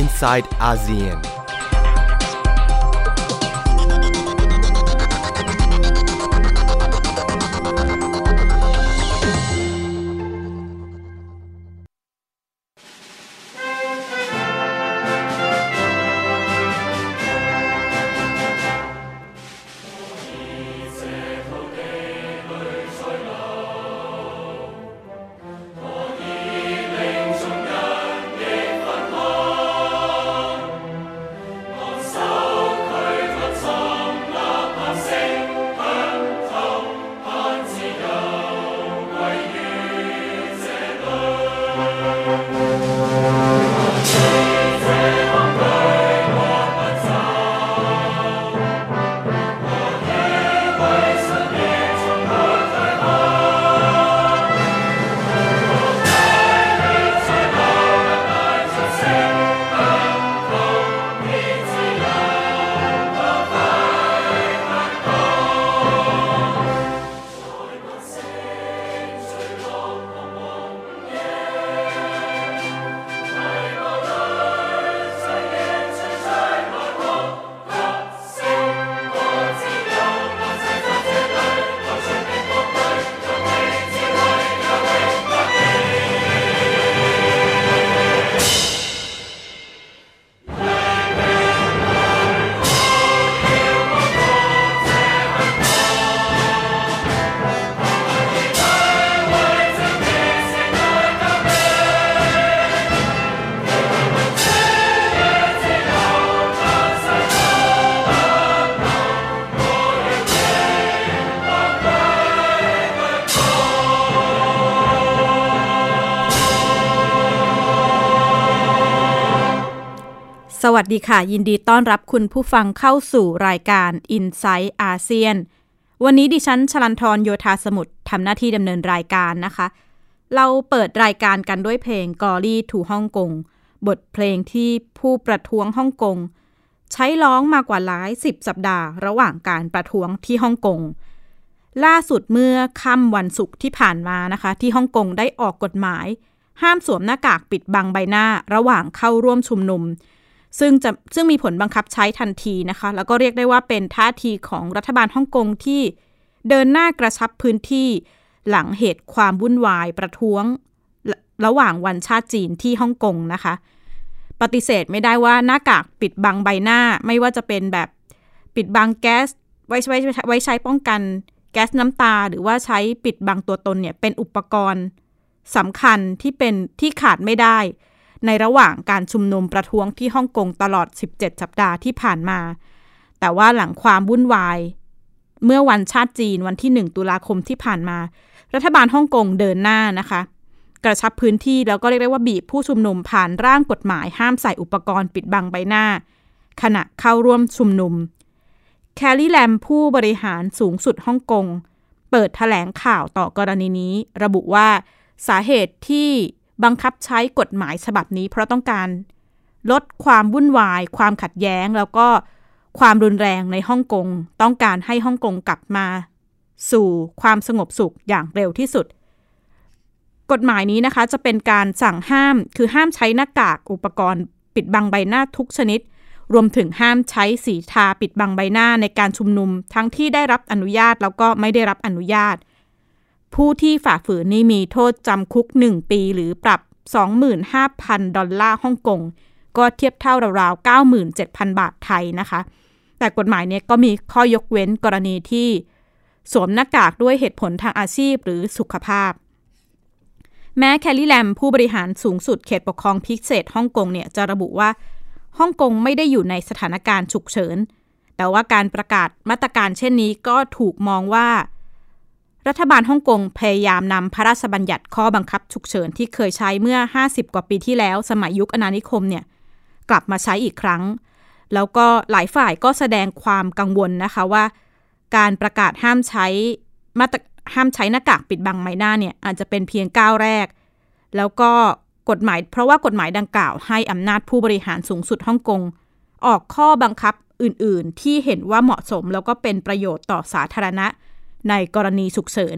inside ASEAN. วัสดีค่ะ ยินดีต้อนรับคุณผู้ฟังเข้าสู่รายการ i n s i ซต์อาเซียนวันนี้ดิฉันชลันทรโยธาสมุทรทำหน้าที่ดำเนินรายการนะคะ เราเปิดรายการกันด้วยเพลงกอรี่ถูฮ่องกง บทเพลงที่ผู้ประท้วงฮ่องกง ใช้ร้องมากว่าหลายสิบสัปดาห์ ระหว่างการประท้วงที่ฮ่องกง ล่าสุดเมื่อค่ำวันศุกร์ที่ผ่านมานะคะ ที่ฮ่องกงได้ออกกฎหมาย ห้ามสวมหน้ากากปิดบังใบหน้าระหว่างเข้าร่วมชุมนุม ซึ่งจะซึ่งมีผลบังคับใช้ทันทีนะคะ แล้วก็เรียกได้ว่าเป็นท่าทีของรัฐบาลฮ่องกงที่เดินหน้ากระชับพื้นที่หลังเหตุความวุ่นวายประท้วงระหว่างวันชาติจีนที่ฮ่องกงนะคะ ปฏิเสธไม่ได้ว่าหน้ากากปิดบังใบหน้าไม่ว่าจะเป็นแบบปิดบังแก๊สไว้ไว้ไว้ใช้ป้องกันแก๊สน้ำตา หรือว่าใช้ปิดบังตัวตนเนี่ยเป็นอุปกรณ์สำคัญที่เป็นที่ขาดไม่ได้ ในระหว่างการชุมนุมประท้วงที่ฮ่องกงตลอด 17 สัปดาห์ที่ผ่านมา แต่ว่าหลังความวุ่นวาย เมื่อวันชาติจีนวันที่ 1 ตุลาคมที่ผ่านมา รัฐบาลฮ่องกงเดินหน้านะคะ กระชับพื้นที่แล้วก็เรียกได้ว่าบีบผู้ชุมนุมผ่านร่างกฎหมายห้ามใส่อุปกรณ์ปิดบังใบหน้า ขณะเข้าร่วมชุมนุม แคลรี่แลมผู้บริหารสูงสุดฮ่องกงเปิดถแถลงข่าวต่อกรณีนี้ ระบุว่าสาเหตุที่ บังคับใช้กฎหมายฉบับนี้ เพราะต้องการลดความวุ่นวาย ความขัดแย้ง แล้วก็ความรุนแรงในฮ่องกง ต้องการให้ฮ่องกงกลับมา สู่ความสงบสุขอย่างเร็วที่สุด กฎหมายนี้นะคะจะเป็นการสั่งห้าม คือห้ามใช้หน้ากากอุปกรณ์ ปิดบังใบหน้าทุกชนิด รวมถึงห้ามใช้สีทาปิดบังใบหน้าในการชุมนุม ทั้งที่ได้รับอนุญาตแล้วก็ไม่ได้รับอนุญาต ผู้ที่ฝ่าฝืนนี่มีโทษจำคุก 1 ปีหรือปรับ 25,000 ดอลลาร์ฮ่องกง ก็เทียบเท่าราวๆ 97,000 บาทไทยนะคะ แต่กฎหมายนี้ก็มีข้อยกเว้นกรณีที่ สวมหน้ากากด้วยเหตุผลทางอาชีพหรือสุขภาพ แม้แคลลี่แลมผู้บริหารสูงสุดเขตปกครองพิเศษฮ่องกงเนี่ยจะระบุว่าฮ่องกงไม่ได้อยู่ในสถานการณ์ฉุกเฉิน แต่ว่าการประกาศมาตรการเช่นนี้ก็ถูกมองว่า รัฐบาลฮ่องกงพยายามนำพระราชบัญญัติข้อบังคับฉุกเฉินที่เคยใช้เมื่อ 50 กว่าปีที่แล้ว สมัยยุคอนานิคมเนี่ยกลับมาใช้อีกครั้ง แล้วก็หลายฝ่ายก็แสดงความกังวลนะคะว่า การประกาศห้ามใช้มาตรห้ามใช้หน้ากากปิดบังใบหน้าเนี่ยอาจจะเป็นเพียงก้าวแรก แล้วก็กฎหมาย เพราะว่ากฎหมายดังกล่าวให้อำนาจผู้บริหารสูงสุดฮ่องกงออกข้อบังคับอื่น ๆ ที่เห็นว่าเหมาะสมแล้วก็เป็นประโยชน์ต่อสาธารณะ ในกรณีฉุกเฉิน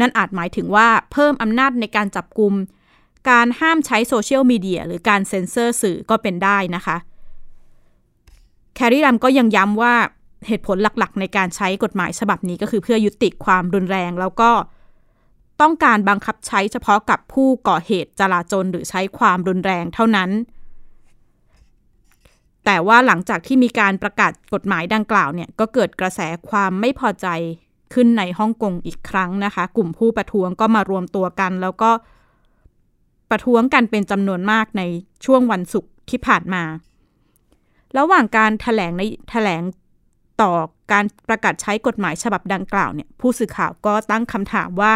นั่นอาจหมายถึงว่าเพิ่มอำนาจในการจับกลุ่มการห้ามใช้โซเชียลมีเดียหรือการเซ็นเซอร์สื่อก็เป็นได้นะคะ แคร์รีรัมก็ยังย้ำว่าเหตุผลหลักๆ ในการใช้กฎหมายฉบับนี้ก็คือเพื่อยุติความรุนแรงแล้วก็ต้องการบังคับใช้เฉพาะกับผู้ก่อเหตุจลาจลหรือใช้ความรุนแรงเท่านั้น แต่ว่าหลังจากที่มีการประกาศกฎหมายดังกล่าวเนี่ยก็เกิดกระแสความไม่พอใจ ขึ้นในฮ่องกงอีกครั้งนะคะ กลุ่มผู้ประท้วงก็มารวมตัวกัน แล้วก็ประท้วงกันเป็นจำนวนมากในช่วงวันศุกร์ที่ผ่านมา ระหว่างการถแถลงในถแถลงต่อการประกาศใช้กฎหมายฉบับดังกล่าวเนี่ยผู้สื่อข่าวก็ตั้งคำถามว่า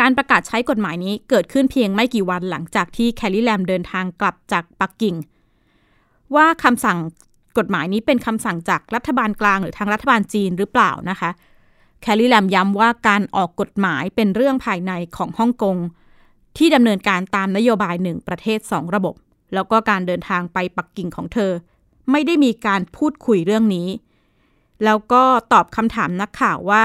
การประกาศใช้กฎหมายนี้เกิดขึ้นเพียงไม่กี่วันหลังจากที่แคลรี่แลมเดินทางกลับจากปักกิ่ง ว่าคำสั่ง กฎหมายนี้เป็นคำสั่งจากรัฐบาลกลางหรือทางรัฐบาลจีนหรือเปล่านะคะ แคลรี่แลมย้ำว่าการออกกฎหมายเป็นเรื่องภายในของฮ่องกงที่ดำเนินการตามนโยบายหนึ่งประเทศสองระบบ แล้วก็การเดินทางไปปักกิ่งของเธอ ไม่ได้มีการพูดคุยเรื่องนี้ แล้วก็ตอบคำถามนักข่าวว่า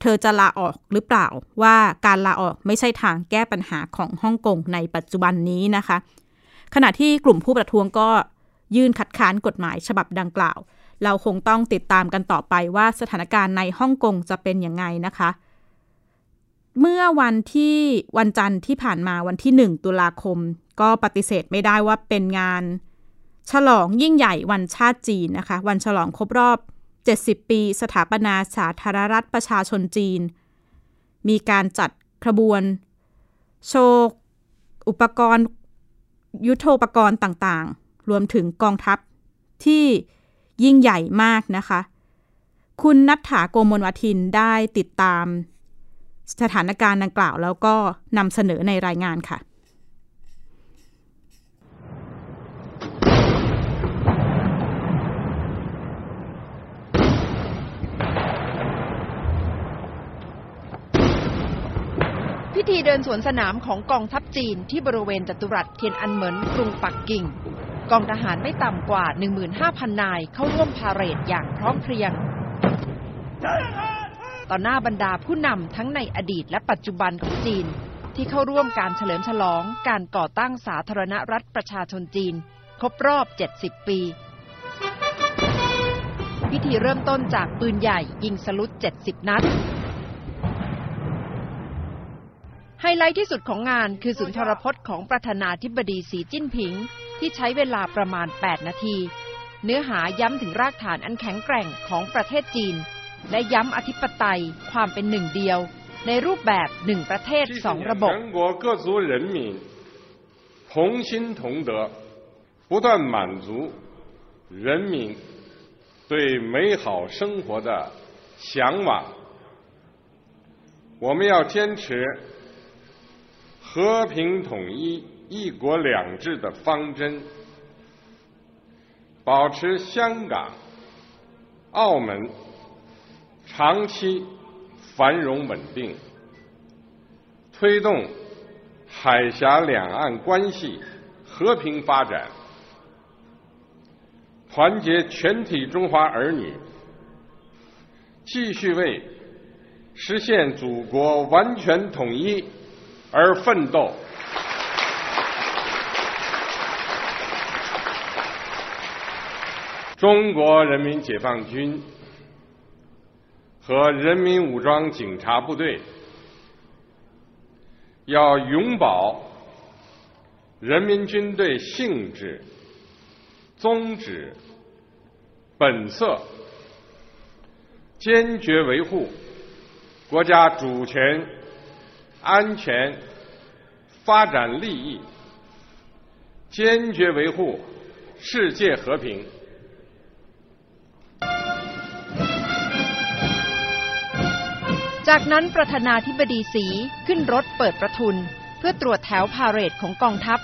เธอจะลาออกหรือเปล่าว่าการลาออกไม่ใช่ทางแก้ปัญหาของฮ่องกงในปัจจุบันนี้นะคะ ขณะที่กลุ่มผู้ประท้วงก็ ยื่นคัดค้านกฎหมายฉบับดังกล่าว เราคงต้องติดตามกันต่อไปว่าสถานการณ์ในฮ่องกงจะเป็นยังไงนะคะ เมื่อวันที่วันจันทร์ที่ผ่านมาวันที่ 1 ตุลาคม ก็ปฏิเสธไม่ได้ว่าเป็นงาน ฉลองยิ่งใหญ่วันชาติจีนนะคะ วันฉลองครบรอบ 70 ปี สถาปนาสาธารณรัฐประชาชนจีน มีการจัดขบวน โชว์อุปกรณ์ยุทโธปกรณ์ต่างๆ รวมถึงกองทัพที่ยิ่งใหญ่มากนะคะ คุณนัทธาโกมลวัทินได้ติดตาม สถานการณ์ดังกล่าวแล้วก็นำเสนอในรายงานค่ะพิธีเดินสวนสนามของกองทัพจีนที่บริเวณจัตุรัสเทียนอันเหมินกรุงปักกิ่ง กองทหารไม่ต่ำกว่า 15,000 นายเข้าร่วมพาเหรดอย่างพร้อมเพรียง ต่อหน้าบรรดาผู้นำทั้งในอดีตและปัจจุบันของจีน ที่เข้าร่วมการเฉลิมฉลองการก่อตั้งสาธารณรัฐประชาชนจีน ครบรอบ 70 ปีพิธีเริ่มต้นจากปืนใหญ่ยิงสลุด 70 นัด ไฮไลท์ที่สุดของงานคือสุนทรพจน์ของประธานาธิบดีสีจิ้นผิง ที่ใช้เวลาประมาณ 8 นาที เนื้อหาย้ำถึงรากฐานอันแข็งแกร่งของประเทศจีนและย้ำอธิปไตยความเป็นหนึ่งเดียว ในรูปแบบหนึ่งประเทศสองระบบ全国各族人民同心同德不断满足人民对美好生活的向往我们要坚持和平统一 一国两制的方针保持香港澳门长期繁荣稳定，推动海峡两岸关系和平发展，团结全体中华儿女，继续为实现祖国完全统一而奋斗。中国人民解放军。和人民武装警察部队要永保人民军队性质、宗旨、本色，坚决维护国家主权、安全、发展利益，坚决维护世界和平。 จากนั้นประธานาธิบดีสีขึ้นรถเปิดประทุน เพื่อตรวจแถวพาเหรดของกองทัพ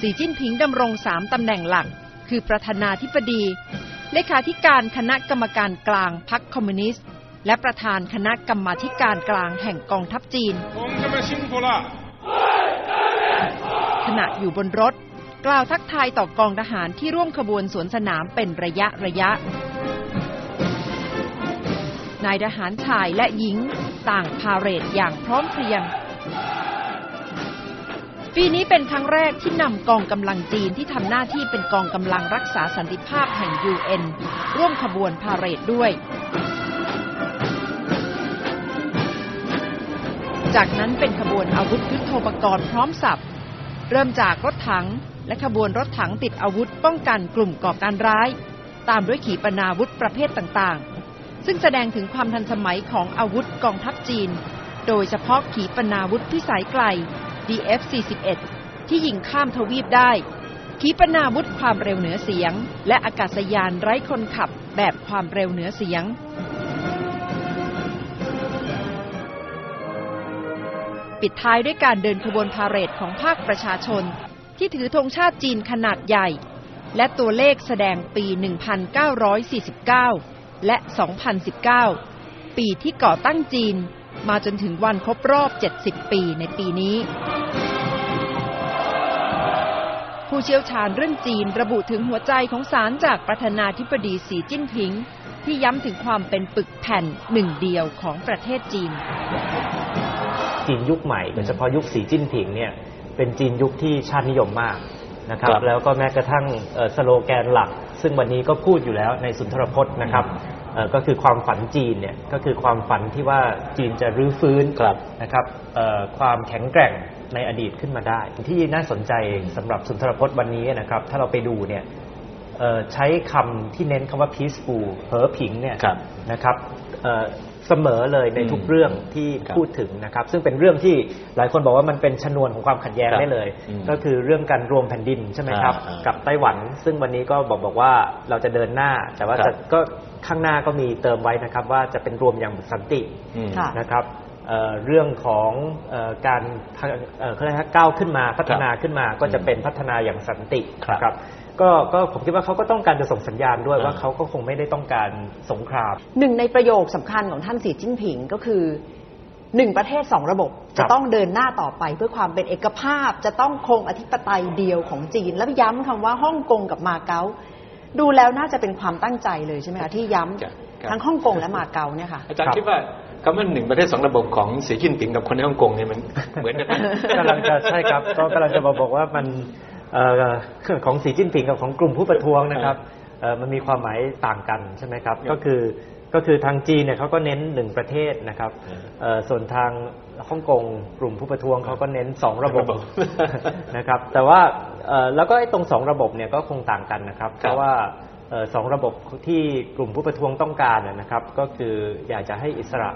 สีจิ้นผิงดำรงสามตำแหน่งหลัก คือประธานาธิบดี เลขาธิการคณะกรรมการกลางพรรคคอมมิวนิสต์ และประธานคณะกรรมาการกลางแห่งกองทัพจีน ขณะอยู่บนรถ กล่าวทักทายต่อกองทหารที่ร่วมขบวนสวนสนามเป็นระยะระยะ นายทหารชายและหญิงต่างพาเรดอย่างพร้อมเพรียง ปีนี้เป็นครั้งแรกที่นำกองกำลังจีนที่ทำหน้าที่เป็นกองกำลังรักษาสันติภาพแห่ง UN ร่วมขบวนพาเหรดด้วย จากนั้นเป็นขบวนอาวุธยุทโธปกรณ์พร้อมสับ เริ่มจากรถถังและขบวนรถถังติดอาวุธป้องกันกลุ่มก่อการร้าย ตามด้วยขีปนาวุธประเภทต่างๆ ซึ่งแสดงถึงความทันสมัยของอาวุธกองทัพจีน โดยเฉพาะขีปนาวุธพิสัยไกล DF-41 ที่ยิงข้ามทวีปได้ ขีปนาวุธความเร็วเหนือเสียง และอากาศยานไร้คนขับแบบความเร็วเหนือเสียง ปิดท้ายด้วยการเดินขบวนพาเหรดของภาคประชาชน ที่ถือธงชาติจีนขนาดใหญ่ และตัวเลขแสดงปี 1949 และ 2019 ปีที่ก่อตั้งจีน มาจนถึงวันครบรอบ 70 ปีในปีนี้ ผู้เชี่ยวชาญเรื่องจีนระบุถึงหัวใจของสารจากประธานาธิบดีสีจิ้นผิง ที่ย้ำถึงความเป็นปึกแผ่นหนึ่งเดียวของประเทศจีน จีนยุคใหม่โดยเฉพาะยุคสีจิ้นผิงเนี่ยเป็นจีนยุคที่ชาตินิยมมากนะครับครับแล้วก็แม้กระทั่งเอ่อสโลแกนหลัก ซึ่งวันนี้ก็พูดอยู่แล้วในสุนทรพจน์นะครับเอ่อก็คือความฝันจีนเนี่ยก็คือความฝันที่ว่าจีนจะรื้อฟื้นครับนะครับเอ่อความแข็งแกร่งในอดีตขึ้นมาได้ ที่น่าสนใจสำหรับสุนทรพจน์วันนี้นะครับ ถ้าเราไปดูเนี่ยเอ่อใช้คำที่เน้นคำว่า peaceful เผอผิงเนี่ยครับนะครับ เอ่อเสมอเลยในทุกอืมเรื่องที่ครับพูดถึงนะครับ ซึ่งเป็นเรื่องที่หลายคนบอกว่ามันเป็นชนวนของความขัดแย้งครับได้เลยอืมก็คือเรื่องการรวมแผ่นดินใช่ไหมครับอ่าอ่ากับไต้หวัน ซึ่งวันนี้ก็บอกบอกว่าเราจะเดินหน้า แต่ว่าครับจะก็ข้างหน้าก็มีเติมไว้นะครับ ว่าจะเป็นรวมอย่างสันติอืมค่ะนะครับเอ่อเรื่องของเอ่อการพัฒเอ่อเขาเรียกว่าก้าวขึ้นมาพัฒนาขึ้นมาก็จะเป็นพัฒนาอย่างสันติครับนะครับ ก็ก็ผมคิดว่าเขาก็ต้องการจะส่งสัญญาณด้วยอ่าว่าเขาก็คงไม่ได้ต้องการสงครามหนึ่งในประโยคสำคัญของท่านสีจิ้นผิงก็คือหนึ่งประเทศสองระบบครัจะบต้องเดินหน้าต่อไปเพื่อความเป็นเอกภาพ จะต้องคงอธิปไตยเดียวของจีน แล้วย้ำคำว่าฮ่องกงกับมาเก๊าดูแล้วน่าจะเป็นความตั้งใจเลยใช่ไหมคะที่ย้ำครับครับทั้งฮ่องกงและมาเก๊าเนี่ยค่ะอาจารครัย์บคิดว่าคำว่าหนึ่งประเทศสองระบบของสีจิ้นผิงกับคนในฮ่องกงเนี่ยมันเหมือนกันไหมกำลังจะใช่ครับก็กำลังจะบอกบอกว่ามันเอ่อ ของสีจิ้นผิงกับของกลุ่มผู้ประท้วงนะครับเอ่อมันมีความหมายต่างกันใช่ไหมครับครับ ก็คือก็คือทางจีนเนี่ยเขาก็เน้นหนึ่งประเทศนะครับอืมเอ่อส่วนทางฮ่องกงกลุ่มผู้ประท้วงเขาก็เน้นสองระบบระบบนะครับ แต่ว่าเอ่อแล้วก็ไอ้ตรงสองระบบเนี่ยก็คงต่างกันนะครับ เพครับราะว่าเอ่อสองระบบที่กลุ่มผู้ประท้วงต้องการนะนะครับ ก็คืออยากจะให้อิสระ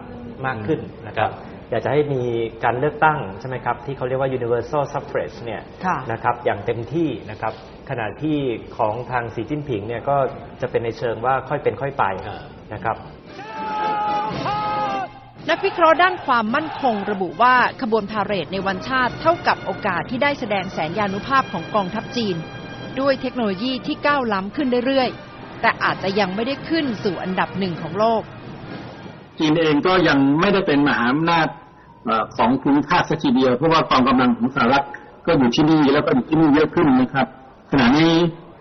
มากขึ้นนะครับ อยากจะให้มีการเลือกตั้งใช่ไหมครับที่เขาเรียกว่า universal suffrage เนี่ยค่ะนะครับอย่างเต็มที่นะครับขณะที่ของทางสีจิ้นผิงเนี่ยก็จะเป็นในเชิงว่าค่อยเป็นค่อยไปอ่านะครับนักวิเคราะห์ด้านความมั่นคงระบุว่าขบวนพาเหรดในวันชาติเท่ากับโอกาสที่ได้แสดงแสนยานุภาพของกองทัพจีน ด้วยเทคโนโลยีที่ก้าวล้ำขึ้นเรื่อยๆ แต่อาจจะยังไม่ได้ขึ้นสู่อันดับหนึ่งของโลก จีนเองก็ยังไม่ได้เป็นมหาอำนาจเอ่อ ของภูมิภาคสักทีเดียวเพราะว่ากองกำลังของสหรัฐก็อยู่ที่นี่แล้วก็อยู่ที่นี่เยอะขึ้นนะครับ ขณะนี้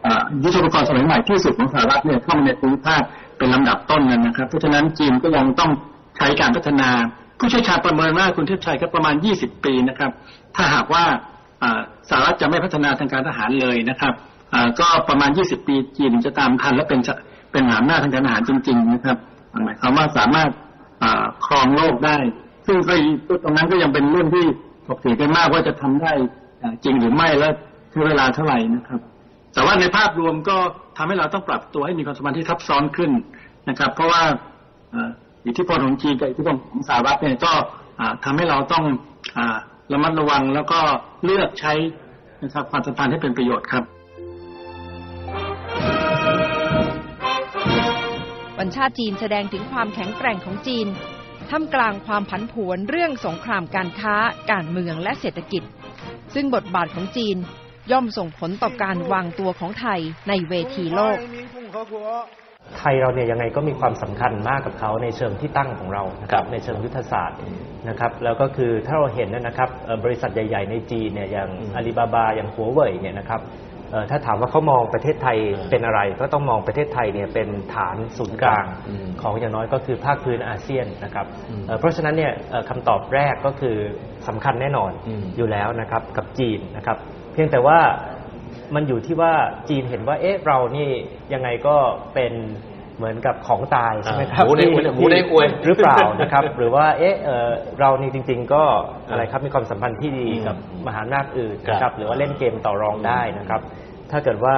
เอ่อยุทธปกรณ์สมัยใหม่ที่สุดของสหรัฐเนี่ยเข้ามาในภูมิภาคเป็นลำดับต้นแล้วนะครับ เพราะฉะนั้นจีนก็ยังต้องใช้การพัฒนา ผู้เชี่ยวชาญประเมินว่าคุณเทพชัยก็ประมาณ 20 ปีนะครับ ถ้าหากว่าสหรัฐจะไม่พัฒนาทางการทหารเลยนะครับก็ประมาณ 20 ปีจีนจะตามทันและเป็นเป็นหาอำนาทางการทหารจริง ๆ นะครับหมายความว่าสามารถครองโลกได้ ซึ่งตรงนั้นก็ยังเป็นเรื่องที่ถกเถียงกันมากว่าจะทำได้จริงหรือไม่และใช้เวลาเท่าไหร่นะครับ แต่ว่าในภาพรวมก็ทำให้เราต้องปรับตัวให้มีความสัมพันธ์ที่ทับซ้อนขึ้นนะครับ เพราะว่าอิทธิพลของจีนกับอิทธิพลของสหรัฐเนี่ยก็อ่าทำให้เราต้องอ่าระมัดระวังแล้วก็เลือกใช้นะครับความสัมพันธ์ให้เป็นประโยชน์ครับวันชาติจีนแสดงถึงความแข็งแกร่งของจีน ท่ามกลางความผันผวนเรื่องสงครามการค้า การเมืองและเศรษฐกิจ ซึ่งบทบาทของจีนย่อมส่งผลต่อการวางตัวของไทยในเวทีโลก ไทยเราเนี่ยยังไงก็มีความสำคัญมากกับเขาในเชิงที่ตั้งของเรานะครับในเชิงยุทธศาสตร์นะครับแล้วก็คือถ้าเราเห็นนะครับบริษัทใหญ่ ๆ ในจีนเนี่ยอย่างอาลีบาบาอย่างหัวเว่ยเนี่ยนะครับ ถ้าถามว่าเขามองประเทศไทยเป็นอะไร ก็ต้องมองประเทศไทยเนี่ยเป็นฐานศูนย์กลางของอย่างน้อยก็คือภาคพื้นอาเซียนนะครับเพราะฉะนั้นเนี่ยคำตอบแรกก็คือสำคัญแน่นอนอยู่แล้วนะครับกับจีนนะครับ เพียงแต่ว่ามันอยู่ที่ว่าจีนเห็นว่าเอ๊ะเรานี่ยังไงก็เป็น เหมือนกับของตายใช่ไหมครับหมูในหมูในอวยหรือเปล่านะครับ หรือว่าเอ๊ะเรานี่จริง ๆ ก็อะไรครับมีความสัมพันธ์ที่ดีกับมหาอำนาจอื่นนะครับหรือว่าเล่นเกมต่อรองได้นะครับ ถ้าเกิดว่า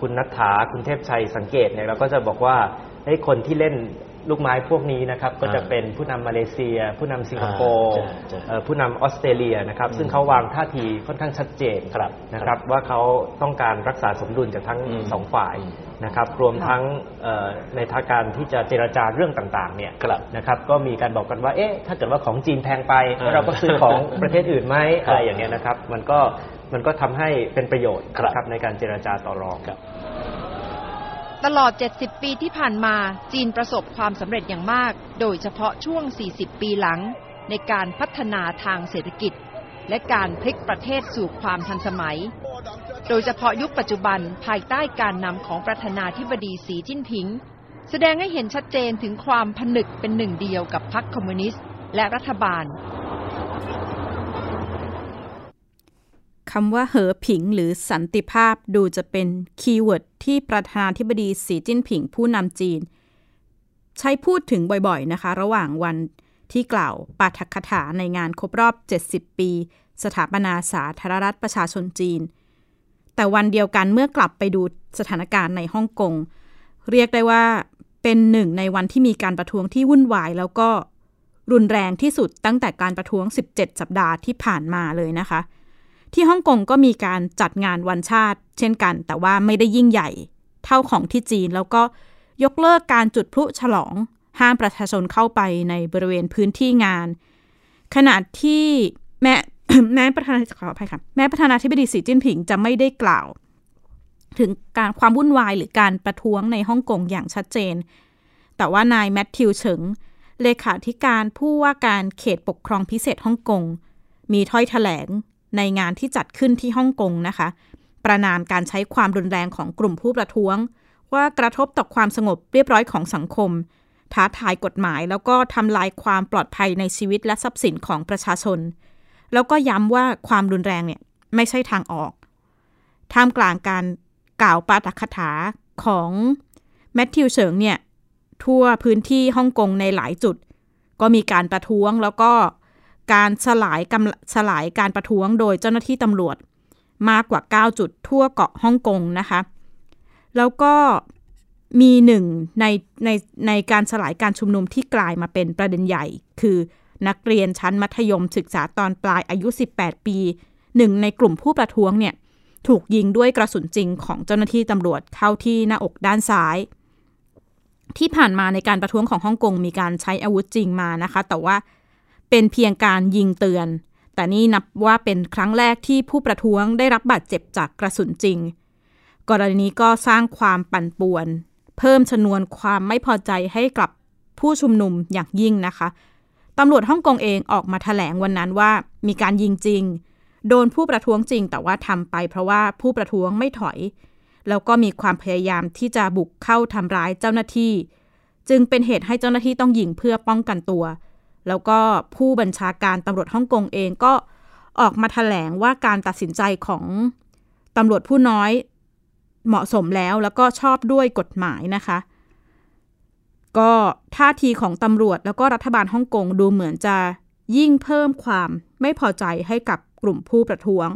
คุณนัทธาคุณเทพชัยสังเกตเนี่ยเราก็จะบอกว่าให้คนที่เล่นลูกไม้พวกนี้นะครับก็จะเป็นผู้นำมาเลเซีย ผู้นำสิงคโปร์ผู้นำออสเตรเลียนะครับซึ่งเขาวางท่าทีค่อนข้างชัดเจนนะครับว่าเขาต้องการรักษาสมดุลจากทั้งสองฝ่าย นะครับรวมทั้งในทางการที่จะเจรจาเรื่องต่างๆเนี่ยนะครับก็มีการบอกกันว่าเอ๊ะถ้าเกิดว่าของจีนแพงไปเราก็ซื้อของประเทศอื่นไหมอะไรอย่างเงี้ยนะครับ มันก็มันก็ทำให้เป็นประโยชน์ครับในการเจรจาต่อรองตลอด 70 ปีที่ผ่านมาจีนประสบความสำเร็จอย่างมาก โดยเฉพาะช่วง 40 ปีหลัง ในการพัฒนาทางเศรษฐกิจ และการพลิกประเทศสู่ความทันสมัย โดยเฉพาะยุคปัจจุบันภายใต้การนำของประธานาธิบดีสีจิ้นผิง แสดงให้เห็นชัดเจนถึงความผนึกเป็นหนึ่งเดียวกับพรรคคอมมิวนิสต์และรัฐบาลคำว่าเหอผิงหรือสันติภาพดูจะเป็น keyword ที่ประธานาธิบดีสีจิ้นผิงผู้นำจีน ใช้พูดถึงบ่อยๆนะคะ ระหว่างวันที่กล่าวปาฐกถาในงานครบรอบ 70 ปี สถาปนาสาธารณรัฐประชาชนจีน แต่วันเดียวกันเมื่อกลับไปดูสถานการณ์ในฮ่องกงเรียกได้ว่าเป็นหนึ่งในวันที่มีการประท้วงที่วุ่นวาย แล้วก็รุนแรงที่สุดตั้งแต่การประท้วง 17 สัปดาห์ที่ผ่านมาเลยนะคะ ที่ฮ่องกงก็มีการจัดงานวันชาติ เช่นกัน แต่ว่าไม่ได้ยิ่งใหญ่เท่าของที่จีน แล้วก็ยกเลิกการจุดพลุฉลอง ห้ามประชาชนเข้าไปในบริเวณพื้นที่งาน ขณะที่แม้ แม้ประธานาขออภัยค่ะแม้ประธานาธิบดีสีจิ้นผิงจะไม่ได้กล่าว ถึงการความวุ่นวายหรือการประท้วงในฮ่องกงอย่างชัดเจน แต่ว่านายแมทธิวเฉิง เลขาธิการผู้ว่าการเขตปกครองพิเศษฮ่องกง มีถ้อยถแถลงในงานที่จัดขึ้นที่ฮ่องกงนะคะ ประนามการใช้ความรุนแรงของกลุ่มผู้ประท้วง ว่ากระทบต่อความสงบเรียบร้อยของสังคม ท้าทายกฎหมาย แล้วก็ทำลายความปลอดภัยในชีวิตและทรัพย์สินของประชาชน แล้วก็ย้ำว่าความรุนแรงเนี่ยไม่ใช่ทางออกท่ามกลางการกล่าวปาฐกถาของแมทธิวเฉิงเนี่ยทั่วพื้นที่ฮ่องกงในหลายจุด ก็มีการประท้วงแล้วก็การสลายกำสลายการประท้วงโดยเจ้าหน้าที่ตำรวจมากกว่า 9 จุดทั่วเกาะฮ่องกงนะคะ แล้วก็มีหนึ่งในในในการสลายการชุมนุมที่กลายมาเป็นประเด็นใหญ่ คือ นักเรียนชั้นมัธยมศึกษาตอนปลายอายุ 18 ปีหนึ่งในกลุ่มผู้ประท้วงเนี่ยถูกยิงด้วยกระสุนจริงของเจ้าหน้าที่ตำรวจเข้าที่หน้าอกด้านซ้าย ที่ผ่านมาในการประท้วงของฮ่องกงมีการใช้อาวุธจริงมานะคะ แต่ว่าเป็นเพียงการยิงเตือน แต่นี่นับว่าเป็นครั้งแรกที่ผู้ประท้วงได้รับบาดเจ็บจากกระสุนจริง กรณีนี้ก็สร้างความปั่นป่วน เพิ่มชนวนความไม่พอใจให้กับผู้ชุมนุมอย่างยิ่งนะคะ ตำรวจฮ่องกงเองออกมาถแถลงวันนั้นว่ามีการยิงจริง โดนผู้ประท้วงจริงแต่ว่าทำไปเพราะว่าผู้ประท้วงไม่ถอย แล้วก็มีความพยายามที่จะบุกเข้าทำร้ายเจ้าหน้าที่ จึงเป็นเหตุให้เจ้าหน้าที่ต้องยิงเพื่อป้องกันตัว แล้วก็ผู้บัญชาการตำรวจฮ่องกงเองก็ออกมาถแถลงว่าการตัดสินใจของตำรวจผู้น้อยเหมาะสมแล้วแล้วก็ชอบด้วยกฎหมายนะคะ ก็ท่าทีของตำรวจแล้วก็รัฐบาลฮ่องกงดูเหมือนจะยิ่งเพิ่มความไม่พอใจให้กับกลุ่มผู้ประท้วง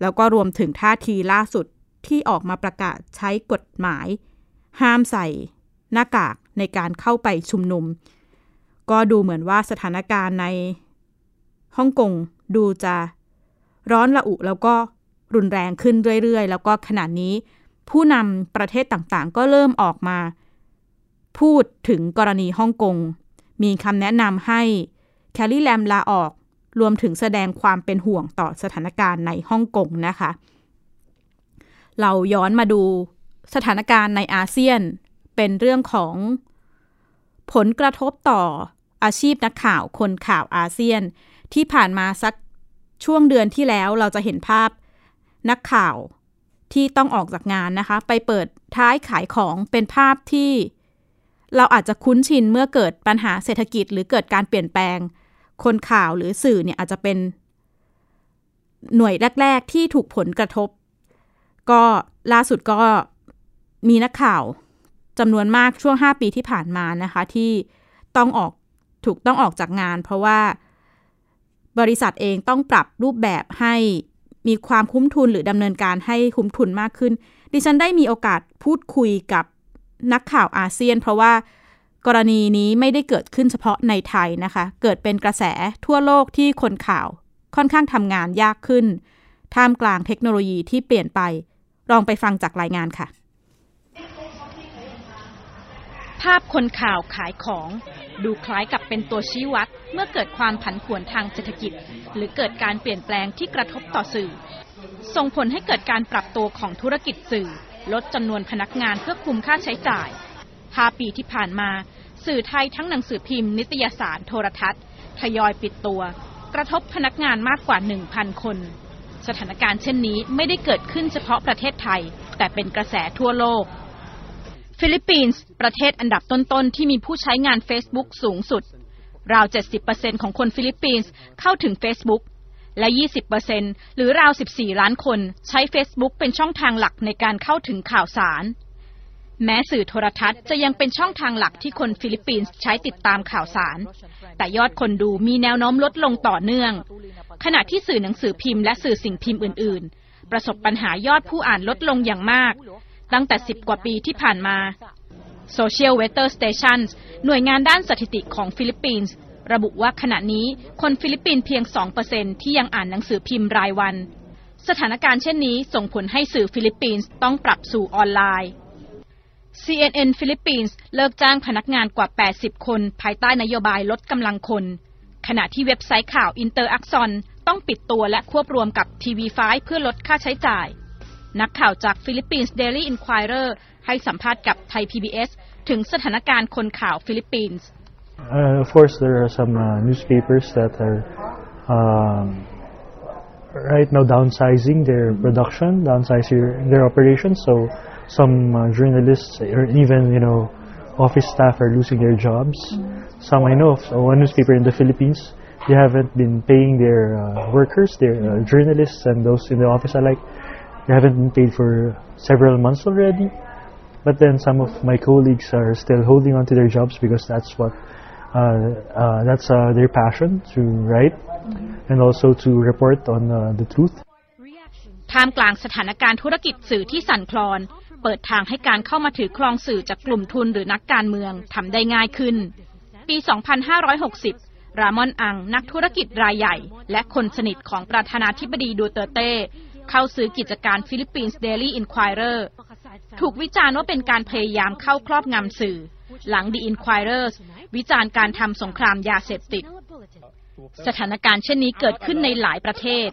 แล้วก็รวมถึงท่าทีล่าสุดที่ออกมาประกาศใช้กฎหมาย ห้ามใส่หน้ากากในการเข้าไปชุมนุม ก็ดูเหมือนว่าสถานการณ์ในฮ่องกงดูจะร้อนระอุแล้วก็รุนแรงขึ้นเรื่อยๆ แล้วก็ขณะนี้ผู้นำประเทศต่างๆ ก็เริ่มออกมา พูดถึงกรณีฮ่องกง มีคำแนะนำให้แคลรี่แลมลาออก รวมถึงแสดงความเป็นห่วงต่อสถานการณ์ในฮ่องกงนะคะ เราย้อนมาดูสถานการณ์ในอาเซียนเป็นเรื่องของผลกระทบต่ออาชีพนักข่าวคนข่าวอาเซียน ที่ผ่านมาสักช่วงเดือนที่แล้วเราจะเห็นภาพนักข่าวที่ต้องออกจากงานนะคะ ไปเปิดท้ายขายของเป็นภาพที่ เราอาจจะคุ้นชินเมื่อเกิดปัญหาเศรษฐกิจ หรือเกิดการเปลี่ยนแปลง คนข่าวหรือสื่อเนี่ยอาจจะเป็น หน่วยแรก ๆ ที่ถูกผลกระทบ ก็ล่าสุดก็มีนักข่าวจำนวนมากช่วง 5 ปีที่ผ่านมานะคะ ที่ต้องออกถูกต้องออกจากงาน เพราะว่าบริษัทเองต้องปรับรูปแบบให้มีความคุ้มทุนหรือดำเนินการให้คุ้มทุนมากขึ้น ดิฉันได้มีโอกาสพูดคุยกับ นักข่าวอาเซียน เพราะว่ากรณีนี้ไม่ได้เกิดขึ้นเฉพาะในไทยนะคะ เกิดเป็นกระแสทั่วโลกที่คนข่าวค่อนข้างทำงานยากขึ้น ท่ามกลางเทคโนโลยีที่เปลี่ยนไป ลองไปฟังจากรายงานค่ะ ภาพคนข่าวขายของดูคล้ายกับเป็นตัวชี้วัด เมื่อเกิดความผันผวนทางเศรษฐกิจ หรือเกิดการเปลี่ยนแปลงที่กระทบต่อสื่อ ส่งผลให้เกิดการปรับตัวของธุรกิจสื่อ ลดจำนวนพนักงานเพื่อคุมค่าใช้จ่าย 5 ปีที่ผ่านมา สื่อไทยทั้งหนังสือพิมพ์ นิตยสารโทรทัศน์ ทยอยปิดตัว กระทบพนักงานมากกว่า 1,000 คน สถานการณ์เช่นนี้ไม่ได้เกิดขึ้นเฉพาะประเทศไทย แต่เป็นกระแสทั่วโลก ฟิลิปปินส์ ประเทศอันดับต้นๆ ที่มีผู้ใช้งาน Facebook สูงสุด ราว 70%ของคนฟิลิปปินส์เข้าถึง Facebook และ 20%หรือราว 14 ล้านคนใช้ Facebook เป็นช่องทางหลักในการเข้าถึงข่าวสาร แม้สื่อโทรทัศน์จะยังเป็นช่องทางหลักที่คนฟิลิปปินส์ใช้ติดตามข่าวสาร แต่ยอดคนดูมีแนวโน้มลดลงต่อเนื่อง ขณะที่สื่อหนังสือพิมพ์และสื่อสิ่งพิมพ์อื่น ๆ ประสบปัญหายอดผู้อ่านลดลงอย่างมาก ตั้งแต่ 10 กว่าปีที่ผ่านมา Social Weather Stations หน่วยงานด้านสถิติของฟิลิปปินส์ ระบุว่าขณะนี้คนฟิลิปปินส์เพียง 2%ที่ยังอ่านหนังสือพิมพ์รายวัน สถานการณ์เช่นนี้ส่งผลให้สื่อฟิลิปปินส์ต้องปรับสู่ออนไลน์ CNN ฟิลิปปินส์เลิกจ้างพนักงานกว่า 80 คน ภายใต้นโยบายลดกำลังคน ขณะที่เว็บไซต์ข่าว InterAksyon ต้องปิดตัวและควบรวมกับ TV5เพื่อลดค่าใช้จ่าย นักข่าวจากฟิลิปปินส์ Daily Inquirer ให้สัมภาษณ์กับไทย PBS ถึงสถานการณ์คนข่าวฟิลิปปินส์ Uh, of course, there are some uh, newspapers that are um, right now downsizing their production, downsizing their operations. So some uh, journalists or even you know office staff are losing their jobs. Some I know of so one newspaper in the Philippines. They haven't been paying their uh, workers, their uh, journalists, and those in the office alike. They haven't been paid for several months already. But then some of my colleagues are still holding on to their jobs because that's what that's uh, their passion to write and also to report on uh, the truth. ท่ามกลางสถานการณ์ธุรกิจสื่อที่สั่นคลอน เปิดทางให้การเข้ามาถือครองสื่อจากกลุ่มทุนหรือนักการเมืองทำได้ง่ายขึ้น ปี 2560 รามอนอังนักธุรกิจรายใหญ่ และคนสนิทของประธานาธิบดีดูเตอร์เต้ เข้าซื้อกิจการ Philippine Daily Inquirer ถูกวิจารณ์ว่าเป็นการพยายามเข้าครอบงำสื่อหลัง The Inquirer วิจารณ์การทำสงครามยาเสพติด สถานการณ์เช่นนี้เกิดขึ้นในหลายประเทศ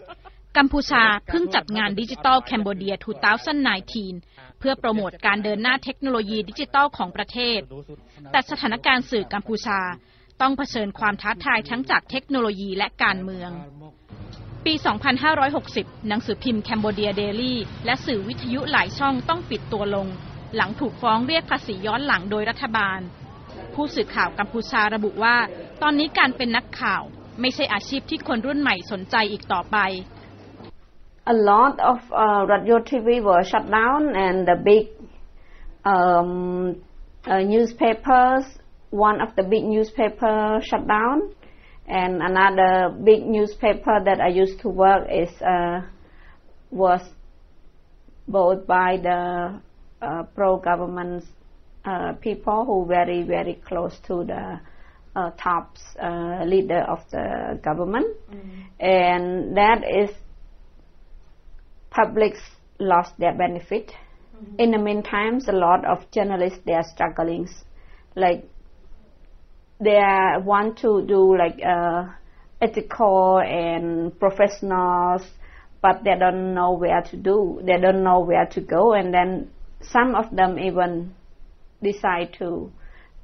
กัมพูชาเพิ่งจัดงานดิจิทัลแคนเบเดีย 2019 เพื่อโปรโมทการเดินหน้าเทคโนโลยีดิจิทัลของประเทศ แต่สถานการณ์สื่อกัมพูชาต้องเผชิญความท้าทายทั้งจากเทคโนโลยีและการเมือง ปี 2560 หนังสือพิมพ์แคนเบเดียเดลี่และสื่อวิทยุหลายช่องต้องปิดตัวลง หลังถูกฟ้องเรียกภาษีย้อนหลังโดยรัฐบาล ผู้สื่อข่าวกัมพูชาระบุว่า ตอนนี้การเป็นนักข่าวไม่ใช่อาชีพที่คนรุ่นใหม่สนใจอีกต่อไป a lot of uh, radio TV were shut down and the big um, uh, newspapers, one of the big newspaper shut down and another big newspaper that I used to work is uh, was bought by the uh, pro-government uh, people who very very close to the uh, top uh, leader of the government, and that is publics lost their benefit. In the meantime, a lot of journalists they are struggling, like they want to do like uh, ethical and professionals, but they don't know where to do. They don't know where to go, and then some of them even decide to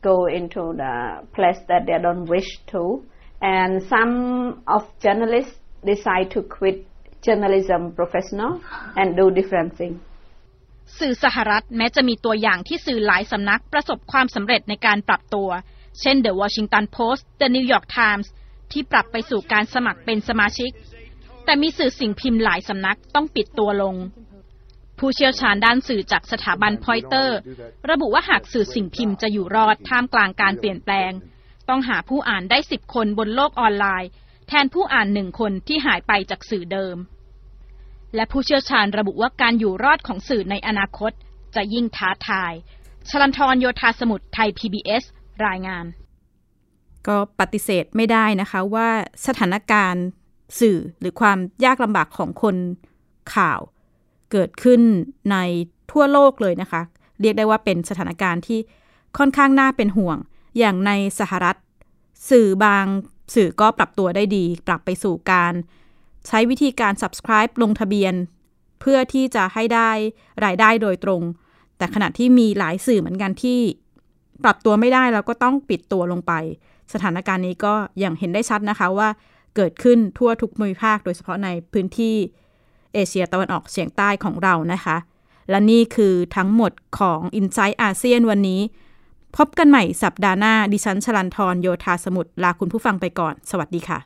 go into the place that they don't wish to. And some of journalists decide to quit journalism professional and do different things. สื่อสหรัฐแม้จะมีตัวอย่างที่สื่อหลายสำนักประสบความสำเร็จในการปรับตัว เช่น The Washington Post The New York Times ที่ปรับไปสู่การสมัครเป็นสมาชิก แต่มีสื่อสิ่งพิมพ์หลายสำนักต้องปิดตัวลง ผู้เชี่ยวชาญด้านสื่อจากสถาบันพอยเตอร์ ระบุว่าหากสื่อสิ่งพิมพ์จะอยู่รอดท่ามกลางการเปลี่ยนแปลง ต้องหาผู้อ่านได้สิบคนบนโลกออนไลน์ แทนผู้อ่านหนึ่งคนที่หายไปจากสื่อเดิม และผู้เชี่ยวชาญระบุว่าการอยู่รอดของสื่อในอนาคตจะยิ่งท้าทาย ชลันทรโยธาสมุทรไทย PBS รายงาน ก็ปฏิเสธไม่ได้นะคะว่าสถานการณ์สื่อหรือความยากลำบากของคนข่าว เกิดขึ้นในทั่วโลกเลยนะคะ เรียกได้ว่าเป็นสถานการณ์ที่ค่อนข้างน่าเป็นห่วง อย่างในสหรัฐ สื่อบางสื่อก็ปรับตัวได้ดี ปรับไปสู่การใช้วิธีการ subscribe ลงทะเบียน เพื่อที่จะให้ได้รายได้โดยตรง แต่ขณะที่มีหลายสื่อเหมือนกันที่ ปรับตัวไม่ได้แล้วก็ต้องปิดตัวลงไป สถานการณ์นี้ก็อย่างเห็นได้ชัดนะคะว่าเกิดขึ้นทั่วทุกภูมิภาค โดยเฉพาะในพื้นที่ เอเชียตะวันออกเฉียงใต้ของเรานะคะ และนี่คือทั้งหมดของ i n s i ซต์อาเซียนวันนี้ พบกันใหม่สัปดาห์หน้า ดิฉันชลันทรโยธาสมุทรลาคุณผู้ฟังไปก่อน สวัสดีค่ะ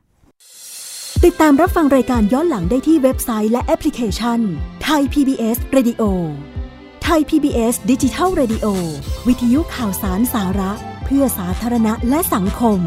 ติดตามรับฟังรายการย้อนหลังได้ที่เว็บไซต์และแอปพลิเคชันไทย PBS Radio ไทย PBS ดิจิทัล Radio วิทยุข่าวสารสาระ เพื่อสาธารณะและสังคม